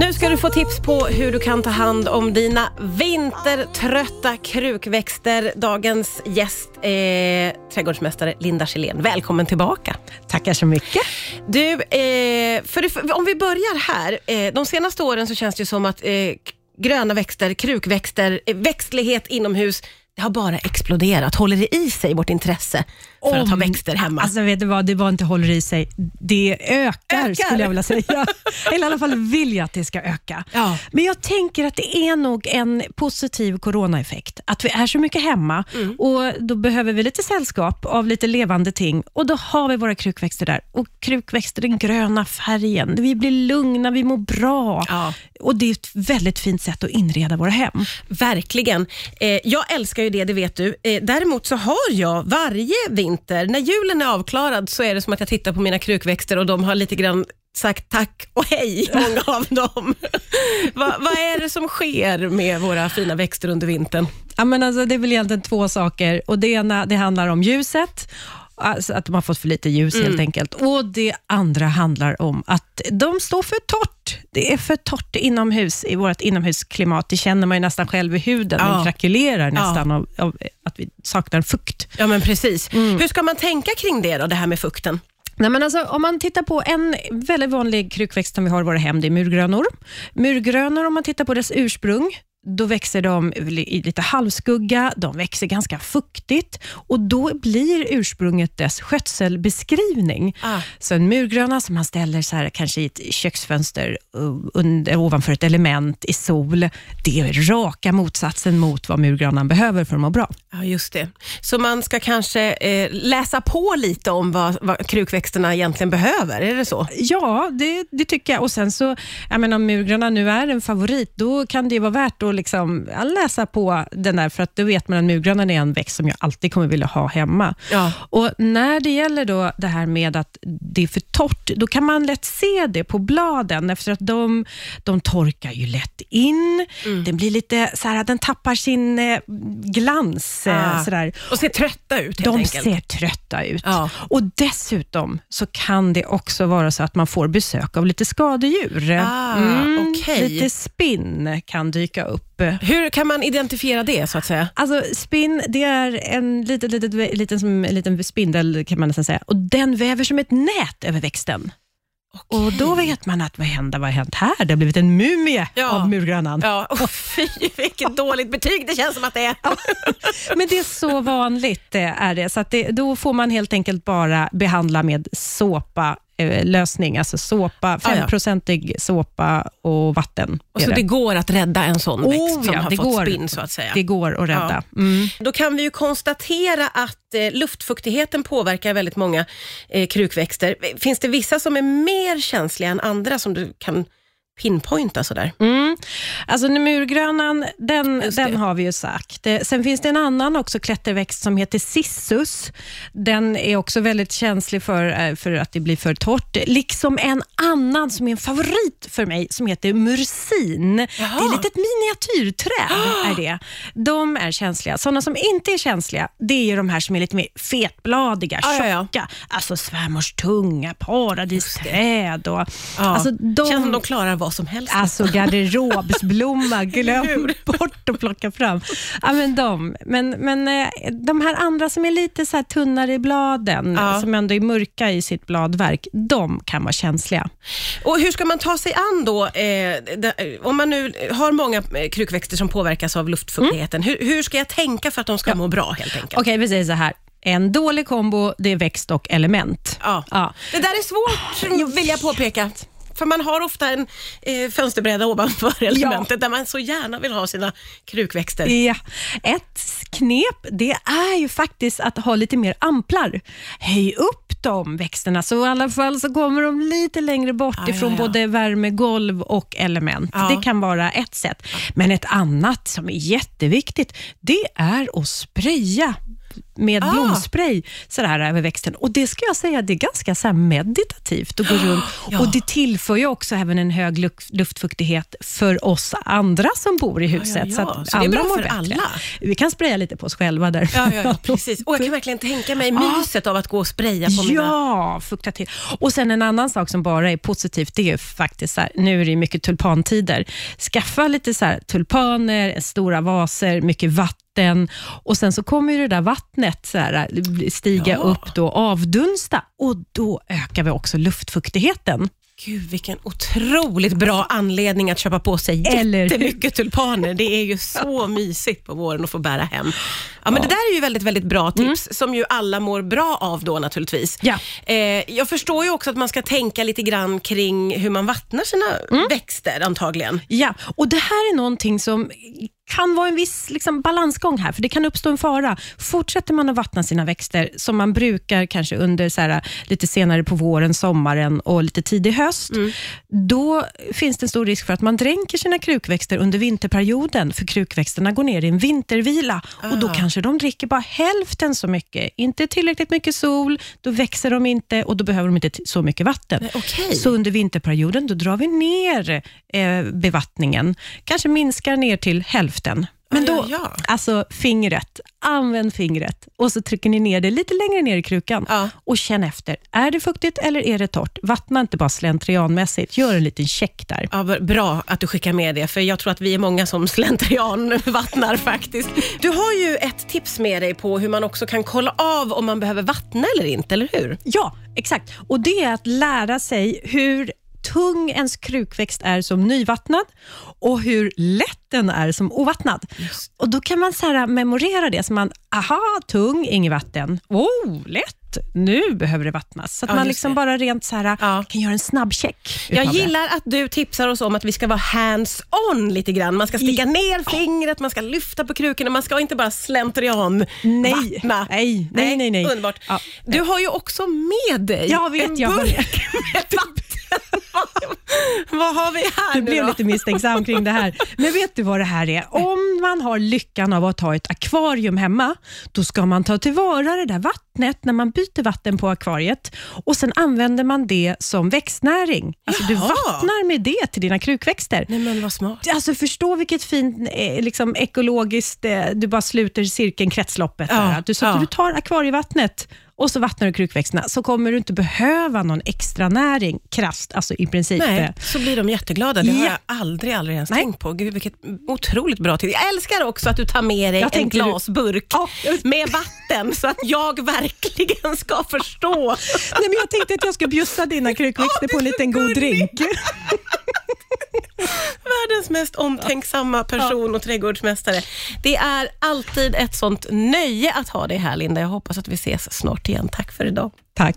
Nu ska du få tips på hur du kan ta hand om dina vintertrötta krukväxter. Dagens gäst är trädgårdsmästare Linda Kjellén. Välkommen tillbaka. Tackar så mycket. Du, eh, för det, om vi börjar här. Eh, de senaste åren så känns det som att eh, gröna växter, krukväxter, växtlighet inomhus, det har bara exploderat. Håller det i sig, vårt intresse för att ha växter hemma? Alltså vet du vad, det var inte håller i sig. Det ökar, Ökar? skulle jag vilja säga. Eller i alla fall vill jag att det ska öka. Ja. Men jag tänker att det är nog en positiv coronaeffekt. Att vi är så mycket hemma Mm. och då behöver vi lite sällskap av lite levande ting och då har vi våra krukväxter där. Och krukväxter, den gröna färgen. Vi blir lugna, vi mår bra. Ja. Och Det är ett väldigt fint sätt att inreda våra hem. Verkligen. Eh, jag älskar ju det, det vet du. Eh, däremot så har jag varje vinter, när julen är avklarad, så är det som att jag tittar på mina krukväxter och de har lite grann sagt tack och hej, många av dem. Va, vad är det som sker med våra fina växter under vintern? Ja, men alltså, det är väl egentligen två saker. Och Det ena det handlar om ljuset, alltså att de har fått för lite ljus Mm. helt enkelt. Och Det andra handlar om att de står för torrt. Det är för torrt inomhus i vårt inomhusklimat. Det känner man ju nästan själv i huden. Ja. Den krackelerar nästan av, av att vi saknar fukt. Ja, men precis. Hur ska man tänka kring det då, det här med fukten? Nej, men alltså, om man tittar på en väldigt vanlig krukväxt som vi har i våra hem, det är murgrönor. Murgrönor, om man tittar på dess ursprung, då växer de i lite halvskugga, de växer ganska fuktigt och då blir ursprunget dess skötselbeskrivning. Ah. Så en murgröna som man ställer så här, kanske i ett köksfönster under, ovanför ett element i sol, det är raka motsatsen mot vad murgrönan behöver för att må bra. Ja, just det. Så man ska kanske eh, läsa på lite om vad, vad krukväxterna egentligen behöver, är det så? Ja, det, det tycker jag. Och sen så, jag menar, om murgröna nu är en favorit, då kan det vara värt att liksom, ja, läsa på den där, för att då vet man att murgrönan är en växt som jag alltid kommer vilja ha hemma. Ja. Och När det gäller då det här med att det är för torrt, då kan man lätt se det på bladen, efter att de, de torkar ju lätt in. Den blir lite så här, den tappar sin eh, glans. Ah. Eh, sådär. Och ser trötta ut De enkelt. ser trötta ut. Ja. Och Dessutom så kan det också vara så att man får besök av lite skadedjur. Ah, okej. Lite spinn kan dyka upp. Hur kan man identifiera det, så att säga? Alltså Spinn det är en liten, liten, liten, som, en liten spindel kan man nästan säga. Och Den väver som ett nät över växten. Och Då vet man att vad händer, vad har hänt här? Det har blivit en mumie Ja. av murgrönan. Ja, oh, fy vilket dåligt betyg det känns som att det är. Men det är så vanligt eh, är det, så det, då får man helt enkelt bara behandla med såpa eh, lösning, alltså såpa, Ah, ja. 5-procentig såpa och vatten. Och så det. går att rädda en sån Oh, växt som ja, har det fått går. spinn, så att säga. det går att rädda. Mm. Då kan vi ju konstatera att eh, luftfuktigheten påverkar väldigt många eh, krukväxter. Finns det vissa som är mer känsliga än andra som du kan pinpointa sådär? Mm. Alltså murgrönan, den, den har vi ju sagt. Eh, Sen finns det en annan också klätterväxt som heter cissus. Den är också väldigt känslig för, eh, för att det blir för torrt. Liksom en annan som är en favorit för mig som heter mursin. Det är ett litet miniatyrträd. Är det. De är känsliga. Sådana som inte är känsliga, det är de här som är lite mer fetbladiga, Ja, ja, ja. tjocka. Alltså svärmors tunga, paradisträd. Och, Ja. alltså, de, Känns som de klarar vad som helst. Alltså garderobsblomma, glöm bort att plocka fram. Ja, men de. Men, men eh, de här andra som är lite så tunnare i bladen, Ja. som ändå är mörka i sitt bladverk, de kan vara känsliga. Och hur ska man ta sig an då, eh, det, om man nu har många eh, krukväxter som påverkas av luftfuktigheten, hur, hur ska jag tänka för att de ska må bra helt enkelt? Okej, vi säger så här. En dålig kombo, det är växt och element. Ja. Ja. Det där är svårt, vill jag påpeka. För man har ofta en eh, fönsterbräda ovanför elementet där man så gärna vill ha sina krukväxter. Ja. Ett knep det är ju faktiskt att ha lite mer amplar. Höj upp de växterna, så i alla fall så kommer de lite längre bort Ja, ja, ifrån ja. både värme, golv och element. Ja. Det kan vara ett sätt. Men ett annat som är jätteviktigt, det är att spraya med Ah. blomspray sådär över växten. Och Det ska jag säga, det är ganska så meditativt att gå runt. Ja. Och Det tillför ju också även en hög luk- luftfuktighet för oss andra som bor i huset. ja, Så ja. att Så det är bra för bättre. alla. Vi kan spraya lite på oss själva där. Ja, precis. Och jag kan verkligen tänka mig myset av att gå och spraya på mina... Ja, fukta till. Och sen en annan sak som bara är positivt, det är ju faktiskt så här, nu är det mycket tulpantider. Skaffa lite så här, tulpaner, stora vaser, mycket vatten och sen så kommer ju det där vattnet så här, stiga Ja. upp då, avdunsta och då ökar vi också luftfuktigheten. Gud, vilken otroligt bra anledning att köpa på sig Eller jättemycket tulpaner. Det är ju så mysigt på våren att få bära hem. Ja, men Det där är ju väldigt, väldigt bra tips, som ju alla mår bra av då naturligtvis. Ja. Eh, jag förstår ju också att man ska tänka lite grann kring hur man vattnar sina växter antagligen. Ja, och det här är någonting som kan vara en viss liksom, balansgång här, för det kan uppstå en fara. Fortsätter man att vattna sina växter, som man brukar kanske under så här, lite senare på våren, sommaren och lite tidig höst, då finns det en stor risk för att man dränker sina krukväxter under vinterperioden, för krukväxterna går ner i en vintervila och då Ah. kanske de dricker bara hälften så mycket. Inte tillräckligt mycket sol, då växer de inte och då behöver de inte så mycket vatten. Nej, okej. Så under vinterperioden då drar vi ner eh, bevattningen, kanske minskar ner till hälften. Men Ja, då, ja, ja. alltså fingret, använd fingret och så trycker ni ner det lite längre ner i krukan Ja. och känn efter. Är det fuktigt eller är det torrt? Vattna inte bara slentrianmässigt, gör en liten check där. Ja, bra att du skickar med det, för jag tror att vi är många som slentrian vattnar faktiskt. Du har ju ett tips med dig på hur man också kan kolla av om man behöver vattna eller inte, eller hur? Ja, exakt. Och Det är att lära sig hur tung ens krukväxt är som nyvattnad och hur lätt den är som ovattnad. Och Då kan man så här memorera det, så man, aha, tung, inget vatten. Oh, lätt, nu behöver det vattnas. Så att Ja, man just liksom det. bara rent så här, Ja. kan göra en snabbcheck. Jag utav det. gillar att du tipsar oss om att vi ska vara hands-on lite grann. Man ska sticka ner fingret, man ska lyfta på krukorna, man ska inte bara slentrian Nej. vattna. Nej, nej, nej, nej. Underbart. Ja. Du har ju också med dig Jag vet, en jag har burk med vatten. Vad har vi här Du nu blev då? lite misstänksam kring det här. Men vet du vad det här är? Om man har lyckan av att ha ett akvarium hemma, då ska man ta tillvara det där vattnet när man byter vatten på akvariet och sen använder man det som växtnäring. Alltså du Jaha. vattnar med det till dina krukväxter. Nej men vad smart. Alltså förstå vilket fint eh, liksom, ekologiskt, eh, du bara sluter cirkeln, kretsloppet. Ja, där. Du, så ja. du tar akvarievattnet och så vattnar du krukväxterna, så kommer du inte behöva någon extra näring, krasst, alltså i princip. Nej, så blir de jätteglada. Det har Ja. jag aldrig, aldrig ens Nej. tänkt på. Gud, vilket otroligt bra tips. Jag älskar också att du tar med dig Jag en du- glasburk Ja, just- med vatten så att jag verkligen ska förstå. Nej, men jag tänkte att jag skulle bjussa dina krukväxter på en liten god drink. Världens mest omtänksamma person och trädgårdsmästare. Det är alltid ett sånt nöje att ha dig här Linda. Jag hoppas att vi ses snart igen. Tack för idag. Tack.